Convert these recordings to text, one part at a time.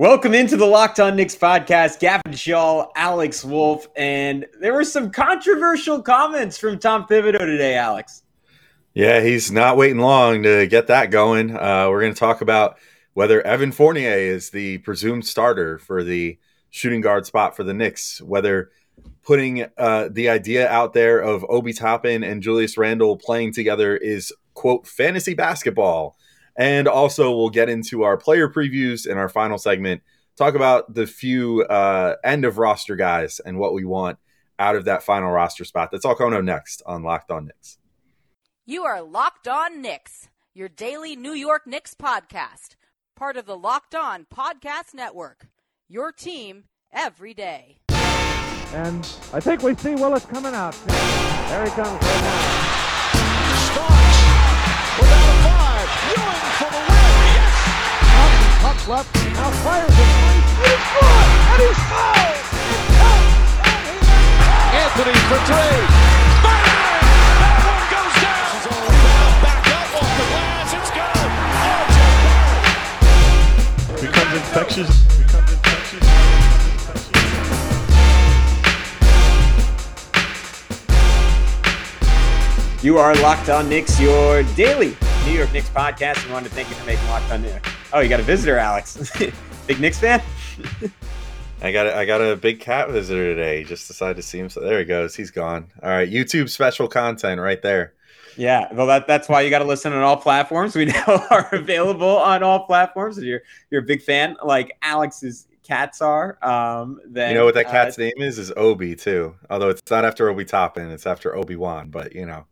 Welcome into the Locked On Knicks podcast. Gavin Shaw, Alex Wolf, and there were some controversial comments from Tom Thibodeau today, Alex. Yeah, he's not waiting long to get that going. Uh, we're going to talk about whether Evan Fournier is the presumed starter for the shooting guard spot for the Knicks, whether putting uh, the idea out there of Obi Toppin and Julius Randle playing together is, quote, fantasy basketball and also, we'll get into our player previews in our final segment, talk about the few uh, end of roster guys and what we want out of that final roster spot. That's all coming up next on Locked On Knicks. You are Locked On Knicks, your daily New York Knicks podcast, part of the Locked On Podcast Network. Your team every day. And I think we see Willis coming out. There he comes right now. Starks without a five. Ewing for the win. Yes. Up, puck left. Now fires it. He's good. And he's fouled. It counts. And he is Anthony for three. Bang! That one goes down. This is all about back up off the glass. It's good. Oh, RJ Barrett. becomes infectious. Becomes infectious. You are Locked On Knicks, your daily New York Knicks podcast. We wanted to thank you for making Locked On Knicks. Oh, you got a visitor, Alex. Big Knicks fan? I got a, I got a big cat visitor today. He just decided to see him. So there he goes. He's gone. All right, YouTube special content right there. Yeah, well, that, that's why you got to listen on all platforms. We now are available on all platforms. If you're you're a big fan, like Alex's cats are, um, then You know what that uh, cat's name is? Is Obi too. Although it's not after Obi Toppin, it's after Obi Wan. But you know,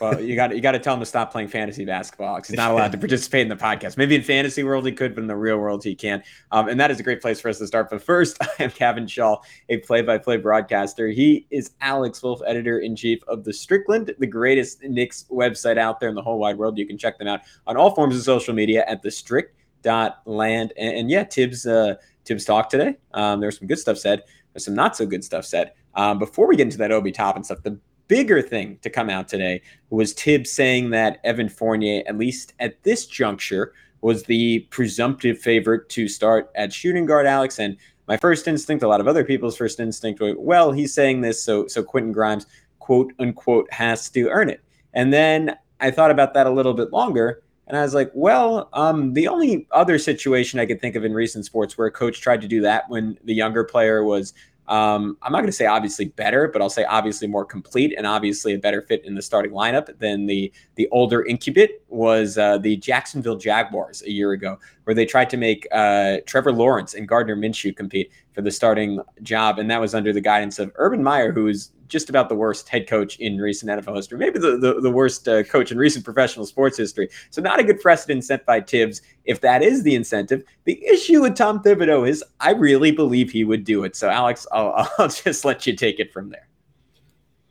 Well, you got you got to tell him to stop playing fantasy basketball because he's not allowed to participate in the podcast. Maybe in fantasy world he could, but in the real world he can't. Um, and that is a great place for us to start. But first, I am Kevin Shaw, a play-by-play broadcaster. He is Alex Wolf, editor in chief of the Strickland, the greatest Knicks website out there in the whole wide world. You can check them out on all forms of social media at the Strict dot land and, and yeah tibbs uh tibbs talk today um there's some good stuff said there's some not so good stuff said um before we get into that obi toppin stuff the bigger thing to come out today was tibbs saying that evan fournier at least at this juncture was the presumptive favorite to start at shooting guard alex. And my first instinct a lot of other people's first instinct was well he's saying this so so quentin grimes quote unquote has to earn it. And then i thought about that a little bit longer and I was like, well, um, the only other situation I could think of in recent sports where a coach tried to do that when the younger player was, um, I'm not going to say obviously better, but I'll say obviously more complete and obviously a better fit in the starting lineup than the the older incubit was uh, the Jacksonville Jaguars a year ago, where they tried to make uh, Trevor Lawrence and Gardner Minshew compete for the starting job, and that was under the guidance of Urban Meyer, who is just about the worst head coach in recent NFL history, maybe the, the, the worst uh, coach in recent professional sports history. So, not a good precedent set by Tibbs if that is the incentive. The issue with Tom Thibodeau is I really believe he would do it. So, Alex, I'll, I'll just let you take it from there.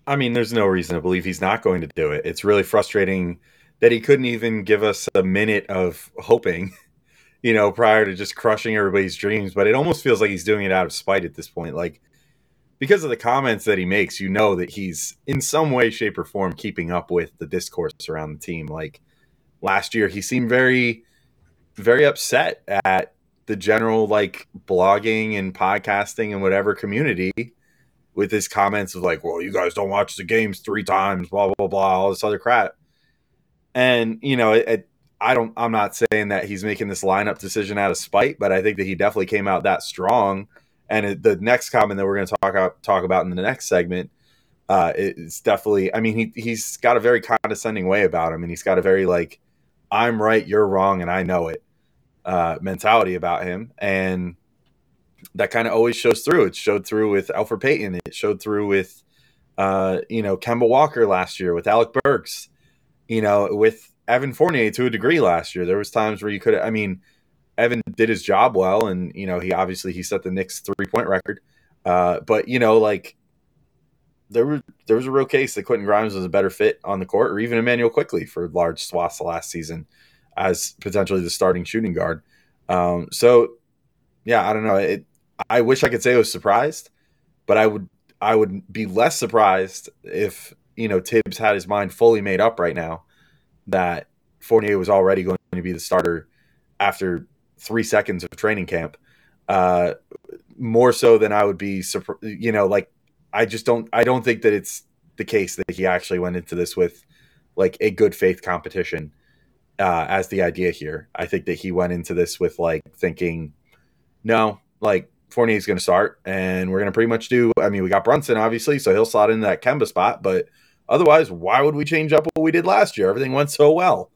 I mean, there's no reason to believe he's not going to do it. It's really frustrating that he couldn't even give us a minute of hoping, you know, prior to just crushing everybody's dreams. But it almost feels like he's doing it out of spite at this point. Like, because of the comments that he makes, you know that he's in some way, shape, or form keeping up with the discourse around the team. Like last year, he seemed very, very upset at the general like blogging and podcasting and whatever community with his comments of like, well, you guys don't watch the games three times, blah, blah, blah, all this other crap. And, you know, it, I don't, I'm not saying that he's making this lineup decision out of spite, but I think that he definitely came out that strong and it, the next comment that we're going to talk about talk about in the next segment uh, is definitely. I mean, he he's got a very condescending way about him, and he's got a very like, "I'm right, you're wrong, and I know it" uh, mentality about him, and that kind of always shows through. It showed through with Elfrid Payton. It showed through with, uh, you know, Kemba Walker last year with Alec Burks. You know, with Evan Fournier to a degree last year. There was times where you could. I mean Evan did his job well, and you know he obviously he set the Knicks three point record. Uh, but you know, like there was there was a real case that Quentin Grimes was a better fit on the court, or even Immanuel Quickley for large swaths last season as potentially the starting shooting guard. Um, so yeah, I don't know. It, I wish I could say I was surprised, but I would I would be less surprised if you know Tibbs had his mind fully made up right now that Fournier was already going to be the starter after three seconds of training camp. Uh, more so than I would be, you know, like I just don't, I don't think that it's the case that he actually went into this with like a good faith competition uh, as the idea here. I think that he went into this with like thinking, no, like Fournier is going to start, and we're going to pretty much do. I mean, we got Brunson obviously, so he'll slot into that Kemba spot, but otherwise, why would we change up what we did last year? Everything went so well,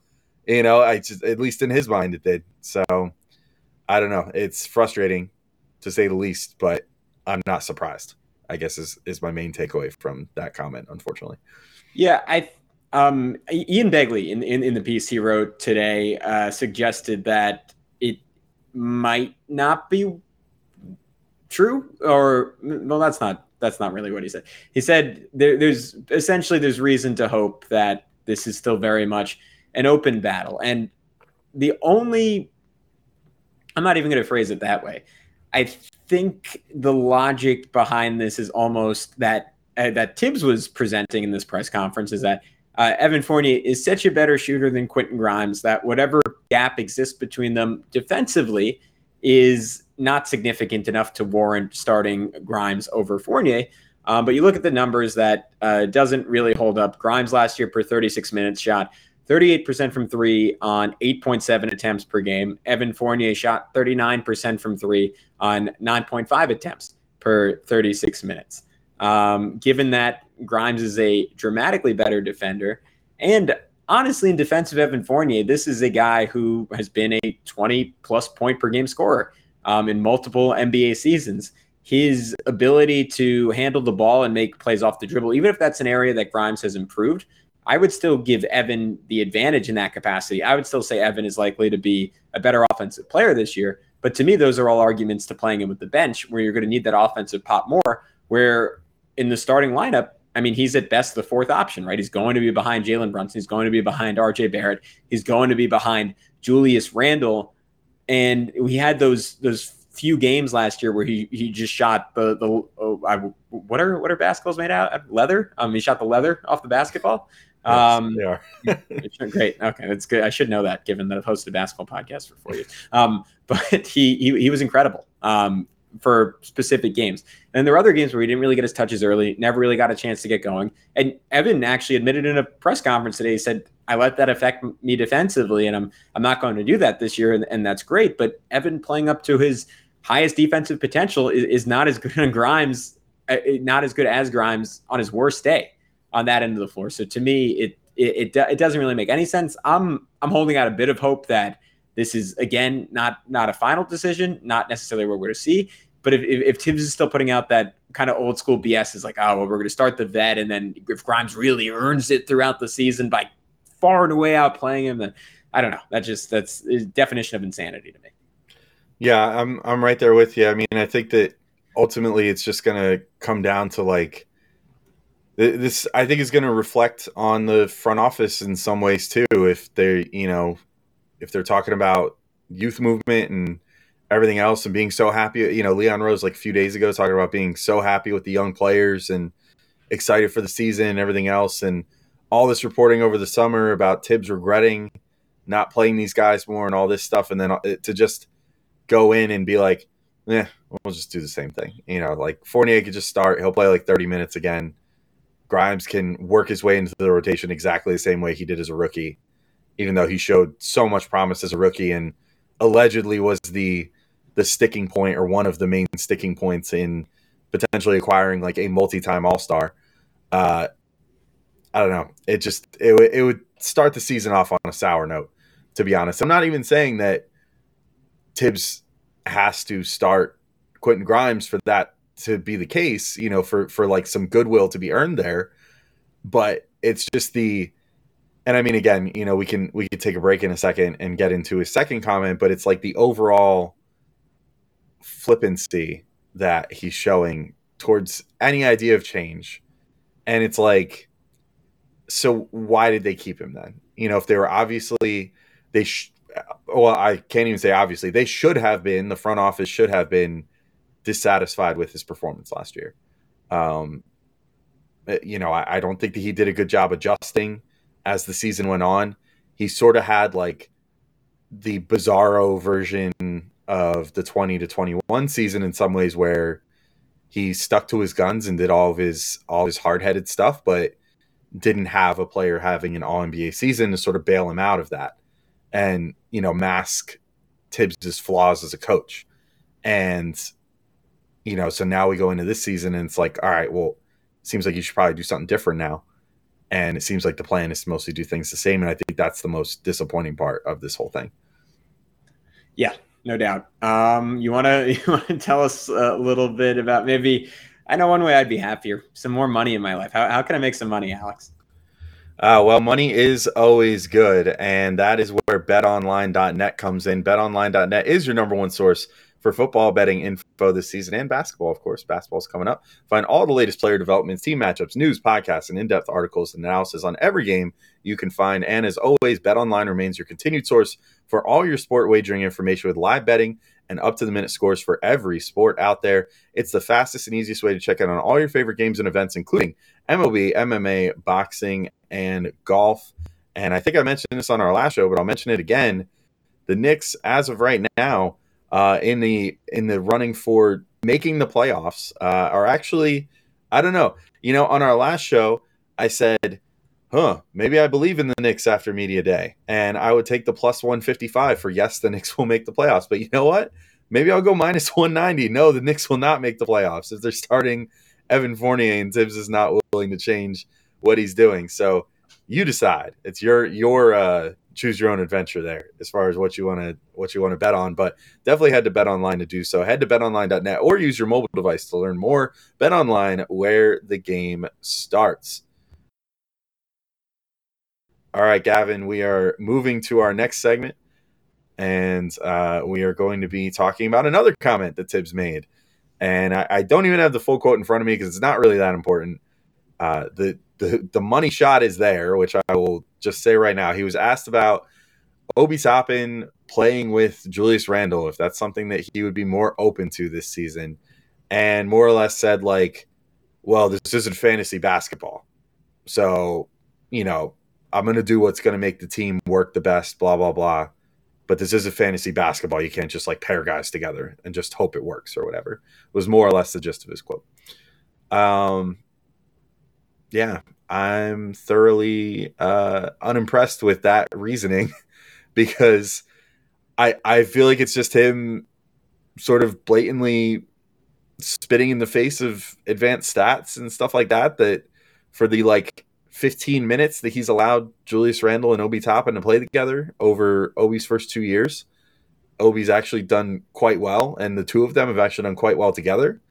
you know. I just, at least in his mind, it did. So I don't know. It's frustrating to say the least, but I'm not surprised. I guess is is my main takeaway from that comment. Unfortunately, yeah, I um, Ian Begley in, in, in the piece he wrote today uh, suggested that it might not be true, or well, that's not that's not really what he said. He said there, there's essentially there's reason to hope that this is still very much an open battle, and the only I'm not even going to phrase it that way. I think the logic behind this is almost that uh, that Tibbs was presenting in this press conference is that uh, Evan Fournier is such a better shooter than Quentin Grimes that whatever gap exists between them defensively is not significant enough to warrant starting Grimes over Fournier. Um, but you look at the numbers that uh, doesn't really hold up. Grimes last year per 36 minutes shot 38% from three on 8.7 attempts per game. Evan Fournier shot 39% from three on 9.5 attempts per 36 minutes. Um, given that Grimes is a dramatically better defender, and honestly, in defense of Evan Fournier, this is a guy who has been a 20 plus point per game scorer um, in multiple NBA seasons. His ability to handle the ball and make plays off the dribble, even if that's an area that Grimes has improved, I would still give Evan the advantage in that capacity. I would still say Evan is likely to be a better offensive player this year. But to me, those are all arguments to playing him with the bench where you're going to need that offensive pop more. Where in the starting lineup, I mean, he's at best the fourth option, right? He's going to be behind Jalen Brunson. He's going to be behind RJ Barrett. He's going to be behind Julius Randle. And we had those those few games last year where he he just shot the the oh, I, what are what are basketballs made out of? Leather. Um, he shot the leather off the basketball. Um, yes, they are. great. Okay, that's good. I should know that, given that I've hosted a basketball podcast for four years. Um, but he, he he was incredible. Um, for specific games. And there were other games where he didn't really get his touches early, never really got a chance to get going. And Evan actually admitted in a press conference today, he said, I let that affect me defensively, and I'm I'm not going to do that this year, and, and that's great. But Evan playing up to his highest defensive potential is, is not as good on Grimes, uh, not as good as Grimes on his worst day on that end of the floor. So to me, it it, it, it doesn't really make any sense. I'm I'm holding out a bit of hope that this is again not not a final decision, not necessarily what we're to see. But if, if, if Thibs is still putting out that kind of old school BS, is like, oh, well, we're going to start the vet, and then if Grimes really earns it throughout the season by far and away outplaying him, then I don't know. That just that's definition of insanity to me. Yeah, I'm I'm right there with you. I mean, I think that ultimately it's just going to come down to like this. I think is going to reflect on the front office in some ways too. If they, you know, if they're talking about youth movement and everything else and being so happy. You know, Leon Rose like a few days ago talking about being so happy with the young players and excited for the season and everything else. And all this reporting over the summer about Tibbs regretting not playing these guys more and all this stuff. And then uh, to just go in and be like, yeah, we'll just do the same thing. You know, like Fournier could just start. He'll play like 30 minutes again. Grimes can work his way into the rotation exactly the same way he did as a rookie, even though he showed so much promise as a rookie and allegedly was the the sticking point or one of the main sticking points in potentially acquiring like a multi-time all-star uh i don't know. It just it, it would start the season off on a sour note to be honest. I'm not even saying that Tibbs has to start quentin grimes for that to be the case you know for for like some goodwill to be earned there. But it's just the and i mean again you know we can we could take a break in a second and get into a second comment but it's like the overall flippancy that he's showing towards any idea of change. And it's like, so why did they keep him then? You know, if they were obviously, they, sh- well, I can't even say obviously, they should have been, the front office should have been dissatisfied with his performance last year. Um, eh, you know, I, I don't think that he did a good job adjusting as the season went on. He sort of had like the bizarro version of the 20 to 21 season in some ways where he stuck to his guns and did all of his all of his hard-headed stuff but didn't have a player having an all NBA season to sort of bail him out of that and you know mask Tibbs's flaws as a coach and you know so now we go into this season and it's like all right well seems like you should probably do something different now and it seems like the plan is to mostly do things the same and I think that's the most disappointing part of this whole thing Yeah, no doubt. Um, you want to you want to tell us a little bit about maybe? I know one way I'd be happier: some more money in my life. How how can I make some money, Alex? Uh, well, money is always good, and that is where betonline.net comes in. Betonline.net is your number one source for football betting info this season and basketball, of course. Basketball's coming up. Find all the latest player developments, team matchups, news, podcasts, and in depth articles and analysis on every game you can find. And as always, BetOnline remains your continued source for all your sport wagering information with live betting and up to the minute scores for every sport out there. It's the fastest and easiest way to check out on all your favorite games and events, including MLB, MMA, boxing, and golf. And I think I mentioned this on our last show, but I'll mention it again. The Knicks, as of right now, uh, in the in the running for making the playoffs, uh, are actually, I don't know. You know, on our last show, I said, "Huh, maybe I believe in the Knicks after media day," and I would take the plus one fifty five for yes, the Knicks will make the playoffs. But you know what? Maybe I'll go minus one ninety. No, the Knicks will not make the playoffs if they're starting Evan Fournier and Tibbs is not willing to change what he's doing. So you decide. It's your your uh, choose your own adventure there as far as what you want to what you want to bet on. But definitely head to Bet Online to do so. Head to betonline.net or use your mobile device to learn more. Bet Online, where the game starts. All right, Gavin, we are moving to our next segment, and uh, we are going to be talking about another comment that Tibbs made. And I, I don't even have the full quote in front of me because it's not really that important. Uh, the the the money shot is there, which I will just say right now. He was asked about Obi Toppin playing with Julius Randle, if that's something that he would be more open to this season, and more or less said like, "Well, this isn't fantasy basketball, so you know I'm going to do what's going to make the team work the best." Blah blah blah. But this is a fantasy basketball. You can't just like pair guys together and just hope it works or whatever. Was more or less the gist of his quote. Um, yeah, I'm thoroughly uh, unimpressed with that reasoning because I I feel like it's just him sort of blatantly spitting in the face of advanced stats and stuff like that. That for the like 15 minutes that he's allowed Julius Randle and Obi Toppin to play together over Obi's first two years, Obi's actually done quite well, and the two of them have actually done quite well together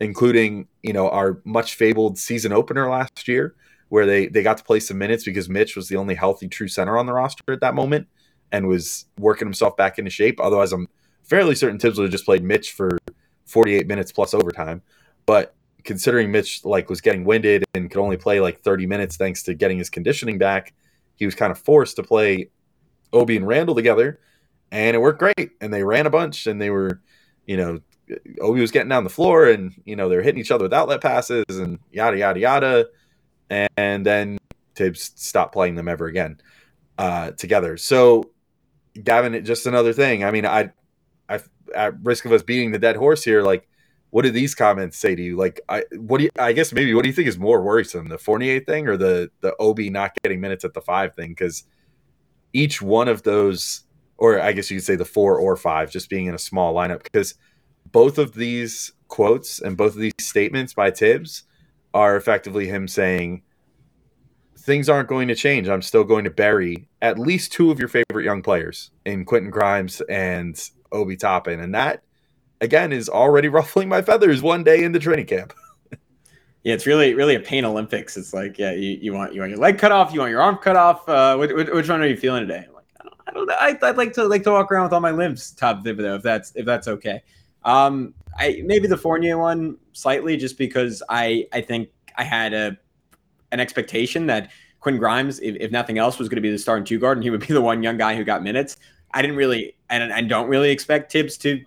including you know our much fabled season opener last year where they they got to play some minutes because Mitch was the only healthy true center on the roster at that moment and was working himself back into shape. Otherwise I'm fairly certain Tibbs would have just played Mitch for 48 minutes plus overtime. But considering Mitch like was getting winded and could only play like 30 minutes thanks to getting his conditioning back he was kind of forced to play Obi and Randle together and it worked great and they ran a bunch and they were you know Obi was getting down the floor and you know they're hitting each other with outlet passes and yada yada yada, and, and then Tibbs stopped playing them ever again uh, together. So, Gavin, just another thing. I mean, I, I, at risk of us beating the dead horse here, like, what do these comments say to you? Like, I, what do you? I guess maybe what do you think is more worrisome, the Fournier thing or the the Ob not getting minutes at the five thing? Because each one of those, or I guess you could say the four or five, just being in a small lineup, because both of these quotes and both of these statements by Tibbs are effectively him saying things aren't going to change. I'm still going to bury at least two of your favorite young players in Quentin Grimes and Obi Toppin. And that again is already ruffling my feathers one day in the training camp. Yeah, it's really really a pain Olympics. It's like yeah, you, you want you want your leg cut off, you want your arm cut off. Uh, which, which one are you feeling today? I'm like, I don't, I don't know. I, would like to like to walk around with all my limbs top Thibodeau if that's if that's okay. Um, I maybe the Fournier one slightly just because I I think I had a an expectation that Quinn Grimes, if, if nothing else, was going to be the starting two guard and he would be the one young guy who got minutes. I didn't really and I don't really expect Tibbs to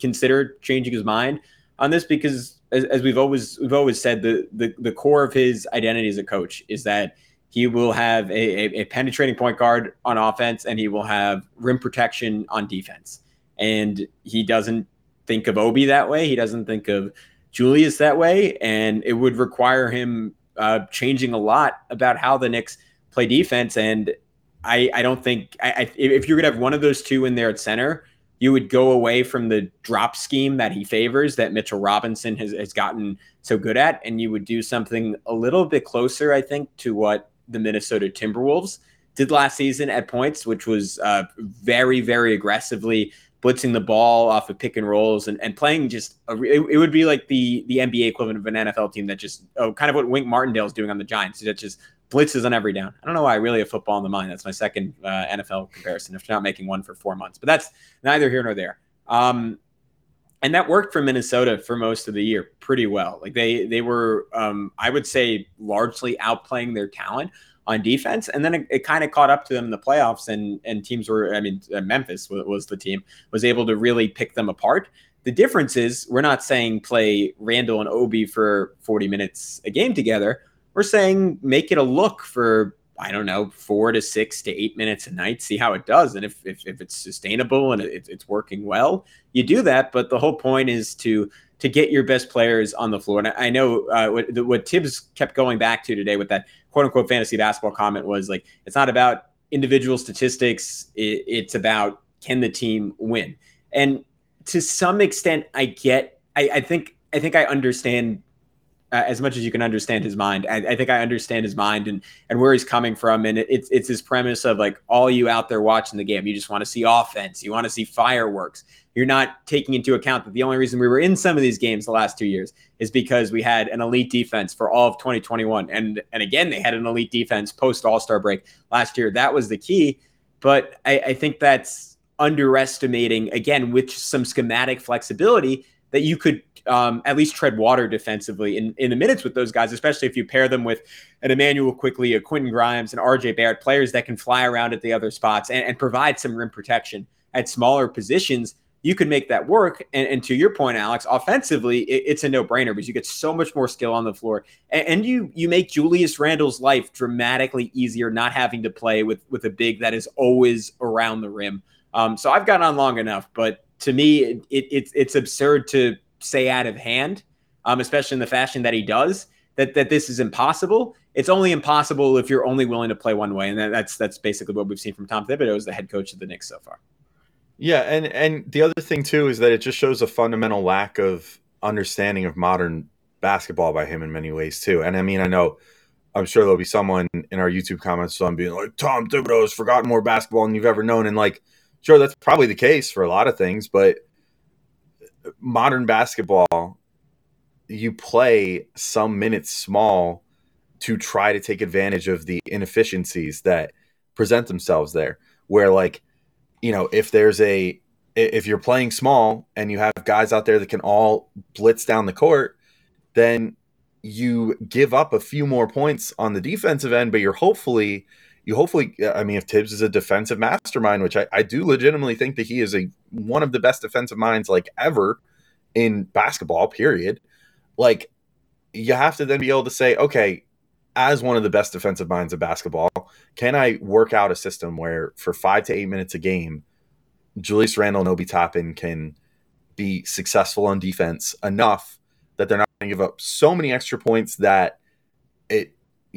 consider changing his mind on this because as, as we've always we've always said the, the the core of his identity as a coach is that he will have a, a, a, penetrating point guard on offense and he will have rim protection on defense. And he doesn't think of Obi that way. He doesn't think of Julius that way. And it would require him uh, changing a lot about how the Knicks play defense. And I, I don't think I, I, if you're to have one of those two in there at center, you would go away from the drop scheme that he favors that Mitchell Robinson has, has gotten so good at. And you would do something a little bit closer, I think, to what the Minnesota Timberwolves did last season at points, which was uh, very, very aggressively blitzing the ball off of pick and rolls and, and playing just a, it, it, would be like the the NBA equivalent of an NFL team that just oh, kind of what Wink Martindale is doing on the Giants that just blitzes on every down. I don't know why I really have football in the mind. That's my second uh, NFL comparison. If not making one for four months, but that's neither here nor there. Um, and that worked for Minnesota for most of the year pretty well. Like they they were, um, I would say, largely outplaying their talent on defense, and then it, it kind of caught up to them in the playoffs, and and teams were, I mean, uh, Memphis was, was the team was able to really pick them apart. The difference is we're not saying play Randle and Obi for 40 minutes a game together. We're saying make it a look for I don't know, four to six to eight minutes a night, see how it does. And if, if, if it's sustainable and it, it's working well, you do that. But the whole point is to to get your best players on the floor. And I know uh, what, what Tibbs kept going back to today with that quote unquote fantasy basketball comment was like, it's not about individual statistics, it, it's about can the team win. And to some extent, I get, I, I think, I think I understand uh, as much as you can understand his mind. I, I, think I understand his mind and and where he's coming from. And it, it's it's his premise of like all you out there watching the game, you just want to see offense, you want to see fireworks. You're not taking into account that the only reason we were in some of these games the last two years is because we had an elite defense for all of 2021, and and again they had an elite defense post All Star break last year. That was the key. But I, I think that's underestimating again with some schematic flexibility that you could um, at least tread water defensively in, in the minutes with those guys, especially if you pair them with an Immanuel Quickley, a Quentin Grimes, and RJ Barrett, players that can fly around at the other spots and, and provide some rim protection at smaller positions. You could make that work. And, and to your point, Alex, offensively, it, it's a no brainer because you get so much more skill on the floor. And, and you you make Julius Randle's life dramatically easier, not having to play with, with a big that is always around the rim. Um, so I've gone on long enough, but to me, it, it, it's absurd to say out of hand, um, especially in the fashion that he does, that that this is impossible. It's only impossible if you're only willing to play one way, and that, that's that's basically what we've seen from Tom Thibodeau as the head coach of the Knicks so far. Yeah, and and the other thing too is that it just shows a fundamental lack of understanding of modern basketball by him in many ways too. And I mean, I know I'm sure there'll be someone in our YouTube comments some being like, Tom Thibodeau has forgotten more basketball than you've ever known. And like, sure, that's probably the case for a lot of things, but modern basketball, you play some minutes small to try to take advantage of the inefficiencies that present themselves there. Where, like, you know, if there's a, if you're playing small and you have guys out there that can all blitz down the court, then you give up a few more points on the defensive end, but you're hopefully you hopefully i mean if tibbs is a defensive mastermind which I, I do legitimately think that he is a one of the best defensive minds like ever in basketball period like you have to then be able to say okay as one of the best defensive minds of basketball can i work out a system where for five to eight minutes a game julius randle and obi toppin can be successful on defense enough that they're not going to give up so many extra points that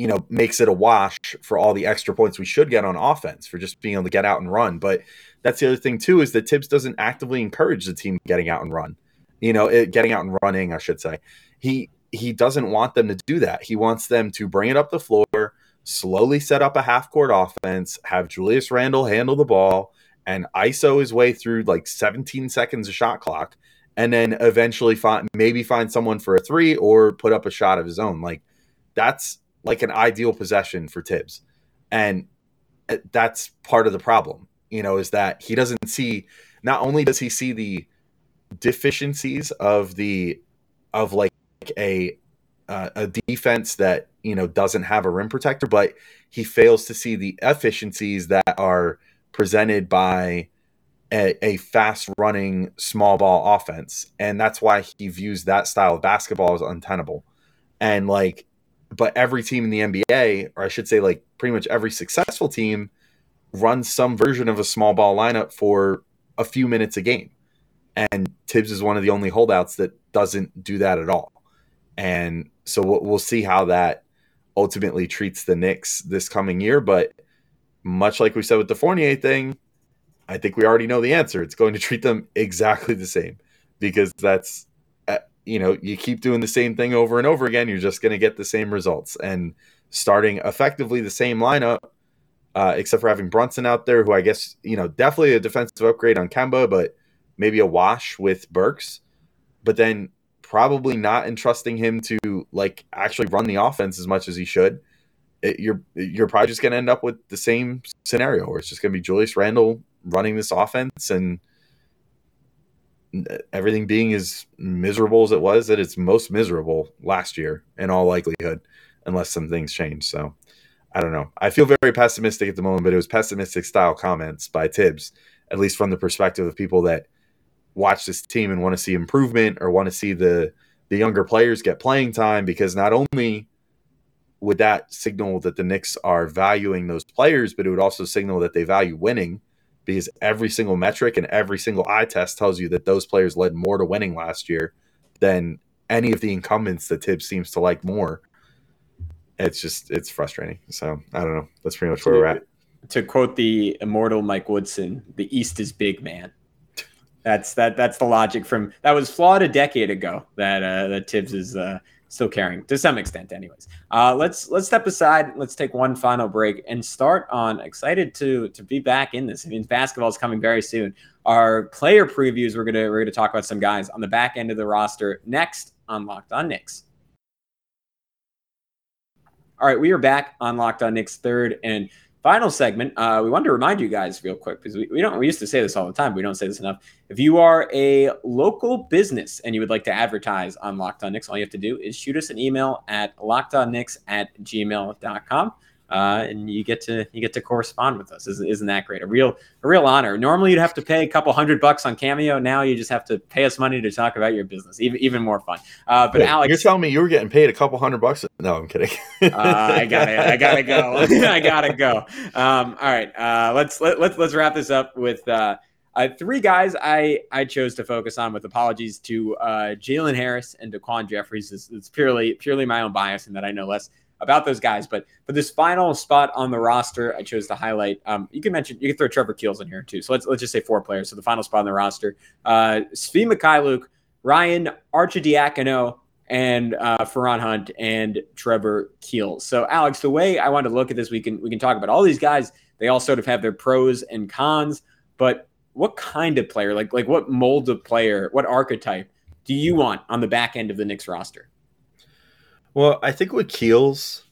you know, makes it a wash for all the extra points we should get on offense for just being able to get out and run. But that's the other thing too is that Tibbs doesn't actively encourage the team getting out and run. You know, it, getting out and running, I should say. He he doesn't want them to do that. He wants them to bring it up the floor, slowly set up a half court offense, have Julius Randle handle the ball, and ISO his way through like 17 seconds of shot clock, and then eventually find maybe find someone for a three or put up a shot of his own. Like that's like an ideal possession for Tibbs. And uh, that's part of the problem, you know, is that he doesn't see not only does he see the deficiencies of the of like a uh, a defense that, you know, doesn't have a rim protector, but he fails to see the efficiencies that are presented by a, a fast running small ball offense. And that's why he views that style of basketball as untenable. And like but every team in the NBA, or I should say, like pretty much every successful team, runs some version of a small ball lineup for a few minutes a game. And Tibbs is one of the only holdouts that doesn't do that at all. And so we'll, we'll see how that ultimately treats the Knicks this coming year. But much like we said with the Fournier thing, I think we already know the answer. It's going to treat them exactly the same because that's, you know, you keep doing the same thing over and over again, you're just going to get the same results. And starting effectively the same lineup, uh, except for having Brunson out there, who I guess, you know, definitely a defensive upgrade on Kemba, but maybe a wash with Burks. But then probably not entrusting him to like actually run the offense as much as he should. It, you're you're probably just going to end up with the same scenario where it's just going to be Julius Randle running this offense and everything being as miserable as it was at its most miserable last year in all likelihood, unless some things change. So I don't know. I feel very pessimistic at the moment, but it was pessimistic style comments by Tibbs, at least from the perspective of people that watch this team and want to see improvement or want to see the the younger players get playing time because not only would that signal that the Knicks are valuing those players, but it would also signal that they value winning because every single metric and every single eye test tells you that those players led more to winning last year than any of the incumbents that Tibbs seems to like more. It's just it's frustrating. So I don't know. That's pretty much where we're at. To quote the immortal Mike Woodson, the East is big, man. That's that. That's the logic from that was flawed a decade ago. That uh, that Tibbs is uh, still caring to some extent. Anyways, uh, let's let's step aside. Let's take one final break and start on. Excited to to be back in this. It means basketball is coming very soon. Our player previews. We're gonna we're gonna talk about some guys on the back end of the roster next on Locked On Knicks. All right, we are back on Locked On Knicks third and final segment, uh, we wanted to remind you guys real quick because we, we don't we used to say this all the time, but we don't say this enough. If you are a local business and you would like to advertise on Locked On Knicks, all you have to do is shoot us an email at lockedonnicks at gmail.com uh, and you get to you get to correspond with us. Isn't, isn't that great? A real a real honor. Normally you'd have to pay a couple hundred bucks on Cameo. Now you just have to pay us money to talk about your business. Even even more fun. Uh, but Wait, Alex, you're telling me you were getting paid a couple hundred bucks? No, I'm kidding. uh, I gotta I gotta go. I gotta go. Um, all right, uh, let's let, let's let's wrap this up with. Uh, uh, three guys I, I chose to focus on with apologies to uh, Jalen Harris and Daquan Jeffries. It's, it's purely purely my own bias and that I know less about those guys. But for this final spot on the roster, I chose to highlight. Um, you can mention you can throw Trevor Keels in here too. So let's let's just say four players. So the final spot on the roster: uh, Svi Mykhailiuk, Ryan Arcidiacono, and uh, Feron Hunt and Trevor Keels. So Alex, the way I want to look at this, we can we can talk about all these guys. They all sort of have their pros and cons, but what kind of player, like like what mold of player, what archetype do you want on the back end of the Knicks roster? Well, I think with Keels,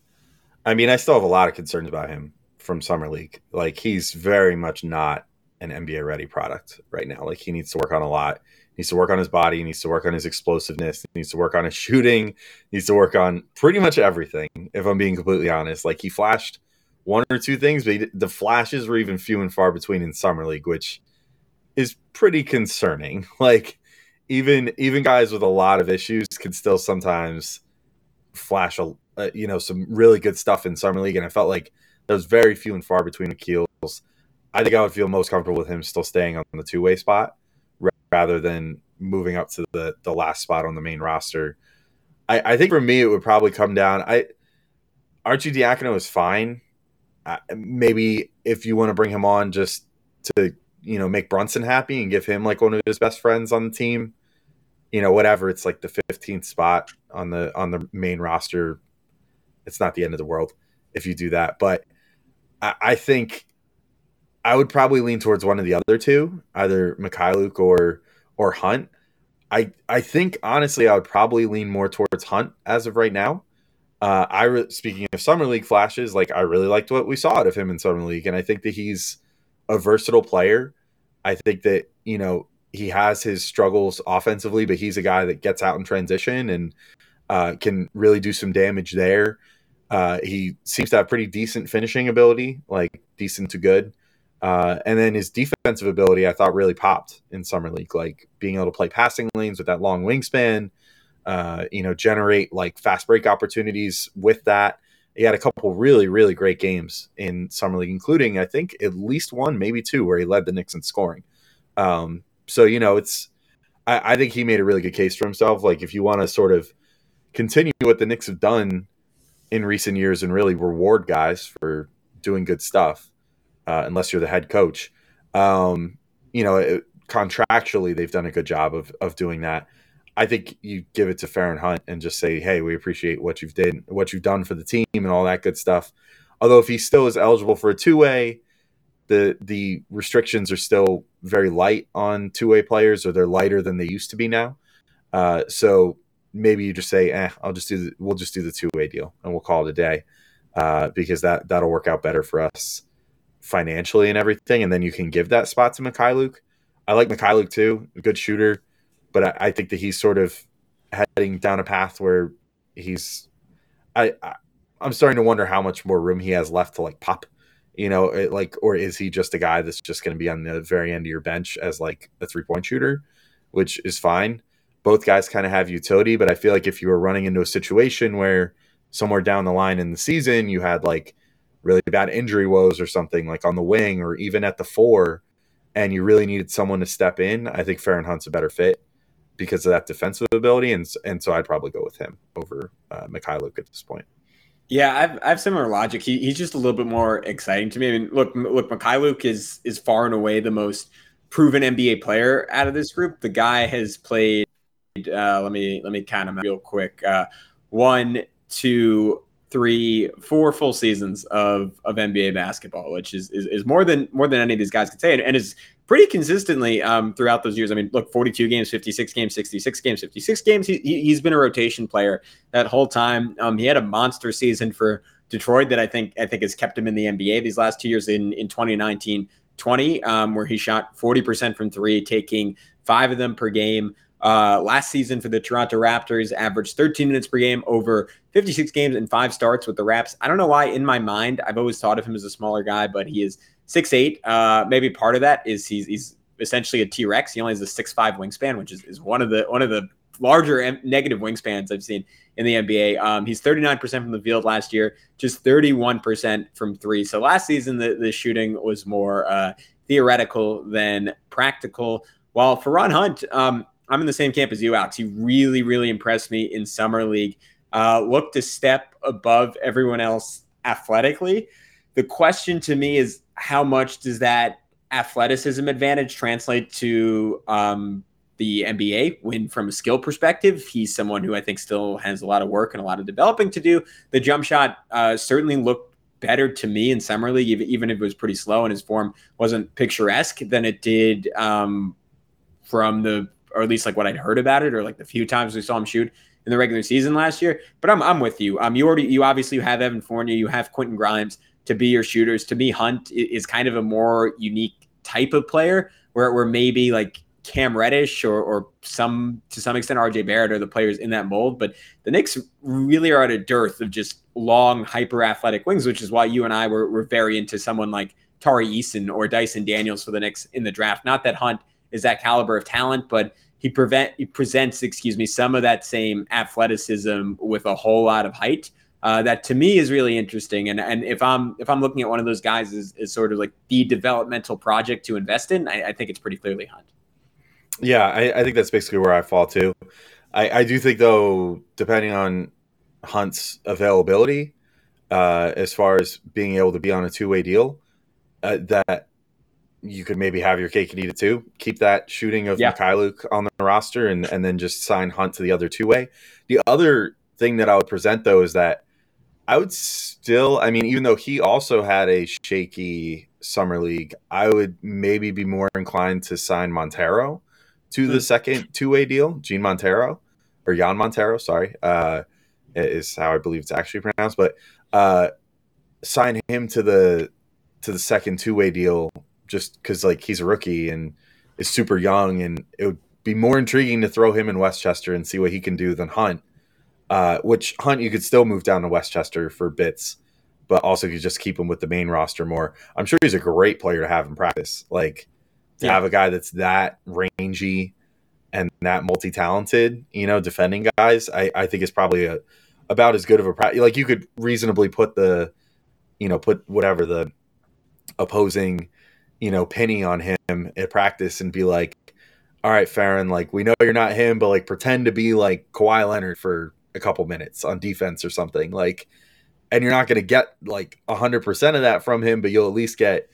I mean, I still have a lot of concerns about him from summer league. Like he's very much not an NBA ready product right now. Like he needs to work on a lot. He needs to work on his body. He needs to work on his explosiveness. He needs to work on his shooting. He needs to work on pretty much everything. If I'm being completely honest, like he flashed one or two things, but he, the flashes were even few and far between in summer league, which is pretty concerning. Like even even guys with a lot of issues can still sometimes flash a uh, you know some really good stuff in summer league, and I felt like there was very few and far between with Keels. I think I would feel most comfortable with him still staying on the two way spot rather than moving up to the the last spot on the main roster. I, I think for me it would probably come down. I Arcidiacono is fine. Uh, maybe if you want to bring him on just to you know make Brunson happy and give him like one of his best friends on the team, you know whatever. It's like the fifteenth spot on the on the main roster. It's not the end of the world if you do that, but I, I think I would probably lean towards one of the other two, either Mykhailiuk or or Hunt. I I think honestly, I would probably lean more towards Hunt as of right now. Uh, I re- speaking of summer league flashes, like I really liked what we saw out of him in summer league, and I think that he's a versatile player. I think that you know he has his struggles offensively, but he's a guy that gets out in transition and uh, can really do some damage there. Uh, he seems to have pretty decent finishing ability, like decent to good. Uh, and then his defensive ability, I thought really popped in summer league, like being able to play passing lanes with that long wingspan, uh, you know, generate like fast break opportunities with that. He had a couple really, really great games in summer league, including I think at least one, maybe two, where he led the Knicks in scoring. Um, so you know, it's I, I think he made a really good case for himself. Like if you want to sort of continue what the Knicks have done in recent years and really reward guys for doing good stuff, uh, unless you're the head coach. Um, you know, it, contractually, they've done a good job of of doing that. I think you give it to Feron Hunt and just say, "Hey, we appreciate what you've did, what you've done for the team, and all that good stuff." Although if he still is eligible for a two way, the the restrictions are still very light on two way players, or they're lighter than they used to be now. Uh, so maybe you just say, "Eh, I'll just do the, we'll just do the two way deal and we'll call it a day," uh, because that that'll work out better for us financially and everything. And then you can give that spot to Mykhailiuk. I like Mykhailiuk too, a good shooter, but I, I, think that he's sort of heading down a path where he's. I, I I'm starting to wonder how much more room he has left to like pop you know, it, like, or is he just a guy that's just going to be on the very end of your bench as like a three point shooter, which is fine. Both guys kind of have utility, but I feel like if you were running into a situation where somewhere down the line in the season you had like really bad injury woes or something like on the wing or even at the four, and you really needed someone to step in, I think Feron Hunt's a better fit because of that defensive ability, and and so I'd probably go with him over uh, Mykhailiuk at this point. Yeah, I've I've similar logic. He, he's just a little bit more exciting to me. I mean, look, look, Mykhailiuk is is far and away the most proven NBA player out of this group. The guy has played. Uh, let me let me count him real quick. Uh, one, two, three, four full seasons of of NBA basketball, which is is, is more than more than any of these guys could say, and, and is pretty consistently um, throughout those years. I mean, look, 42 games, 56 games, 66 games, 56 games. He, he, has been a rotation player that whole time. Um, he had a monster season for Detroit that I think I think has kept him in the NBA these last two years in in 2019 20, um, where he shot 40% from three, taking five of them per game. Uh, last season for the Toronto Raptors, averaged 13 minutes per game over 56 games and five starts with the Raps. I don't know why, in my mind, I've always thought of him as a smaller guy, but he is six eight. Uh, maybe part of that is he's he's essentially a T Rex. He only has a six five wingspan, which is, is one of the one of the larger negative wingspans I've seen in the NBA. Um, he's 39% from the field last year, just 31% from three. So last season, the, the shooting was more uh, theoretical than practical. While Feron Hunt, um, I'm in the same camp as you, Alex. He really, really impressed me in summer league. Uh, looked a step above everyone else athletically. The question to me is how much does that athleticism advantage translate to um, the NBA when from a skill perspective? He's someone who I think still has a lot of work and a lot of developing to do. The jump shot uh, certainly looked better to me in summer league even if it was pretty slow and his form wasn't picturesque than it did um, from the or at least like what I'd heard about it or like the few times we saw him shoot in the regular season last year. But I'm, I'm with you. Um you already you obviously have Evan Fournier you have Quentin Grimes to be your shooters. To me, Hunt is kind of a more unique type of player where, where maybe like Cam Reddish or, or some to some extent RJ Barrett are the players in that mold. But the Knicks really are at a dearth of just long, hyper athletic wings, which is why you and I were, were very into someone like Tari Eason or Dyson Daniels for the Knicks in the draft. Not that Hunt is that caliber of talent, but he prevent he presents, excuse me, some of that same athleticism with a whole lot of height uh, that to me is really interesting. And and if I'm if I'm looking at one of those guys as, as sort of like the developmental project to invest in, I, I think it's pretty clearly Hunt. Yeah, I, I, think that's basically where I fall too. I, I do think though, depending on Hunt's availability, uh, as far as being able to be on a two way deal, uh, that you could maybe have your cake and eat it too. Keep that shooting of yeah. Mykhailiuk on the roster and, and then just sign Hunt to the other two way. The other thing that I would present though is that I would still, I mean, even though he also had a shaky summer league, I would maybe be more inclined to sign Montero to the hmm. second two way deal. Jean Montero or Jan Montero, sorry, uh, is how I believe it's actually pronounced, but uh, sign him to the to the second two way deal just because like he's a rookie and is super young, and it would be more intriguing to throw him in Westchester and see what he can do than Hunt uh, which Hunt you could still move down to Westchester for bits, but also you just keep him with the main roster more. I'm sure he's a great player to have in practice. Like to yeah. have a guy that's that rangy and that multi-talented, you know, defending guys, I, I think is probably a, about as good of a practice. Like you could reasonably put the, you know, put whatever the opposing, you know, penny on him at practice and be like, all right, Feron, like we know you're not him, but like pretend to be like Kawhi Leonard for a couple minutes on defense or something. Like, and you're not going to get like hundred percent of that from him, but you'll at least get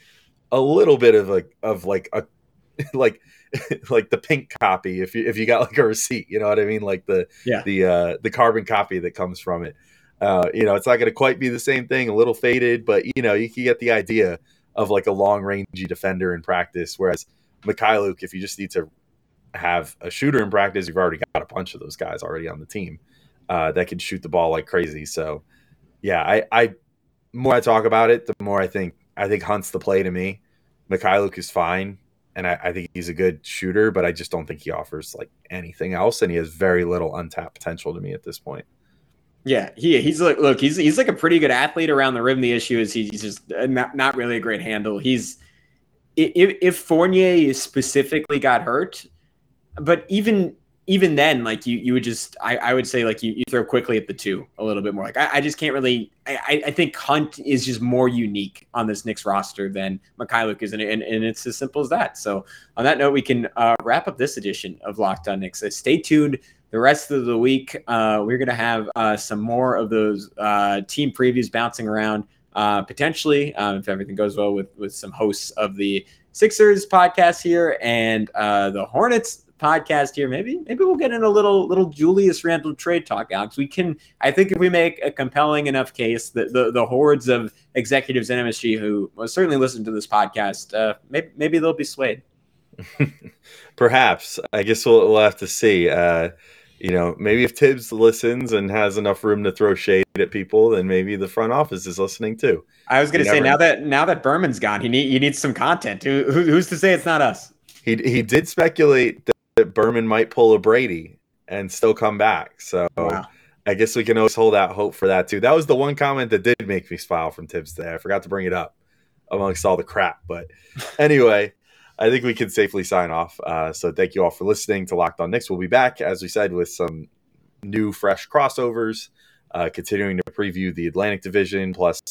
a little bit of like of like a like like the pink copy if you if you got like a receipt, you know what I mean? Like the Yeah. the uh the carbon copy that comes from it. Uh, you know, it's not going to quite be the same thing, a little faded, but you know, you can get the idea of like a long rangey defender in practice. Whereas Mykhailiuk, if you just need to have a shooter in practice, you've already got a bunch of those guys already on the team uh, that can shoot the ball like crazy. So, yeah, I, I more I talk about it, the more I think I think Hunt's the play to me. Mykhailiuk is fine, and I, I think he's a good shooter, but I just don't think he offers like anything else, and he has very little untapped potential to me at this point. Yeah, he he's like look, he's he's like a pretty good athlete around the rim. The issue is he's just uh, not not really a great handle. He's if if Fournier specifically got hurt, but even even then, like you you would just I, I would say like you, you throw Quickley at the two a little bit more. Like I, I just can't really I, I think Hunt is just more unique on this Knicks roster than Mykhailiuk is, and, and, and it's as simple as that. So on that note, we can uh, wrap up this edition of Locked On Knicks. Uh, stay tuned the rest of the week, uh, we're going to have uh, some more of those uh, team previews bouncing around. Uh, potentially, um, if everything goes well, with with some hosts of the Sixers podcast here and uh, the Hornets podcast here. Maybe maybe we'll get in a little little Julius Randle trade talk, Alex. We can. I think if we make a compelling enough case, that the the hordes of executives in MSG who certainly listen to this podcast, uh, maybe maybe they'll be swayed. Perhaps. I guess we'll, we'll have to see. Uh, you know, maybe if Tibbs listens and has enough room to throw shade at people, then maybe the front office is listening too. I was going to say never- now that now that Berman's gone, he need he needs some content. Who, who, who's to say it's not us? He he did speculate Berman might pull a Brady and still come back. So Wow. I guess we can always hold out hope for that too. That was the one comment that did make me smile from Tibbs today. I forgot to bring it up amongst all the crap, but anyway. I think we can safely sign off. Uh, so thank you all for listening to Locked On Knicks. We'll be back, as we said, with some new, fresh crossovers, uh, continuing to preview the Atlantic Division, plus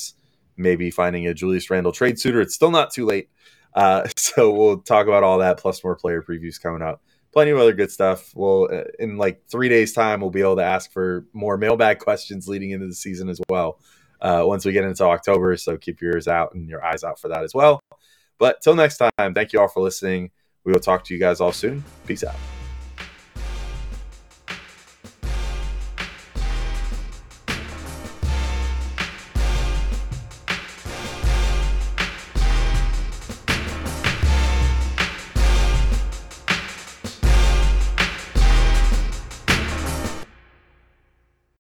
maybe finding a Julius Randle trade suitor. It's still not too late. Uh, so we'll talk about all that, plus more player previews coming up. Plenty of other good stuff. We'll, uh, in like three days' time, we'll be able to ask for more mailbag questions leading into the season as well. Uh, once we get into October, so keep your ears out and your eyes out for that as well. But till next time, thank you all for listening. We will talk to you guys all soon. Peace out.